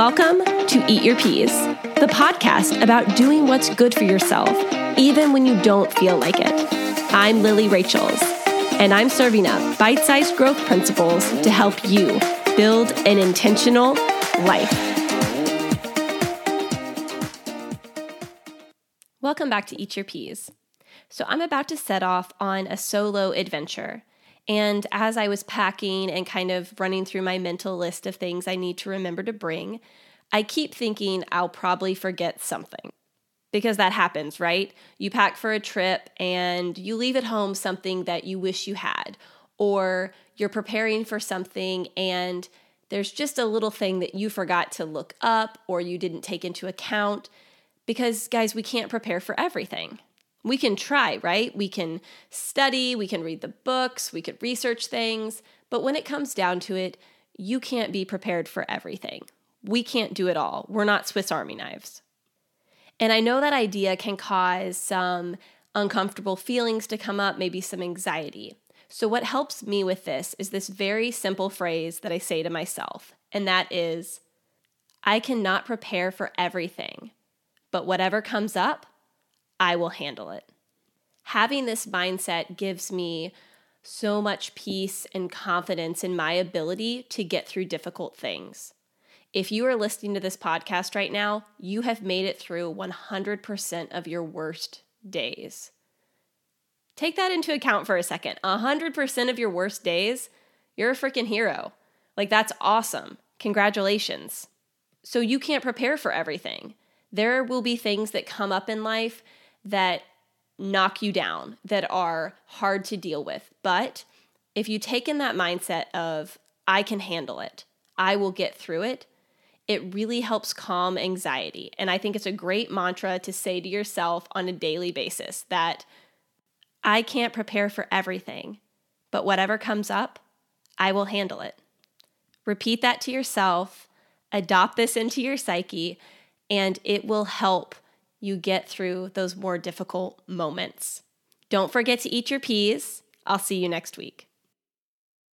Welcome to Eat Your Peas, the podcast about doing what's good for yourself, even when you don't feel like it. I'm Lily Rachels, and I'm serving up bite sized growth principles to help you build an intentional life. Welcome back to Eat Your Peas. So, I'm about to set off on a solo adventure. And as I was packing and kind of running through my mental list of things I need to remember to bring, I keep thinking I'll probably forget something. Because that happens, right? You pack for a trip and you leave at home something that you wish you had, or you're preparing for something and there's just a little thing that you forgot to look up or you didn't take into account. Because, guys, we can't prepare for everything. We can try, right? We can study, we can read the books, we could research things, but when it comes down to it, you can't be prepared for everything. We can't do it all. We're not Swiss Army knives. And I know that idea can cause some uncomfortable feelings to come up, maybe some anxiety. So, what helps me with this is this very simple phrase that I say to myself, and that is I cannot prepare for everything, but whatever comes up, I will handle it. Having this mindset gives me so much peace and confidence in my ability to get through difficult things. If you are listening to this podcast right now, you have made it through 100% of your worst days. Take that into account for a second. 100% of your worst days, you're a freaking hero. Like, that's awesome. Congratulations. So, you can't prepare for everything. There will be things that come up in life that knock you down, that are hard to deal with. But if you take in that mindset of, I can handle it, I will get through it, it really helps calm anxiety. And I think it's a great mantra to say to yourself on a daily basis that I can't prepare for everything, but whatever comes up, I will handle it. Repeat that to yourself, adopt this into your psyche, and it will help you get through those more difficult moments. Don't forget to eat your peas. I'll see you next week.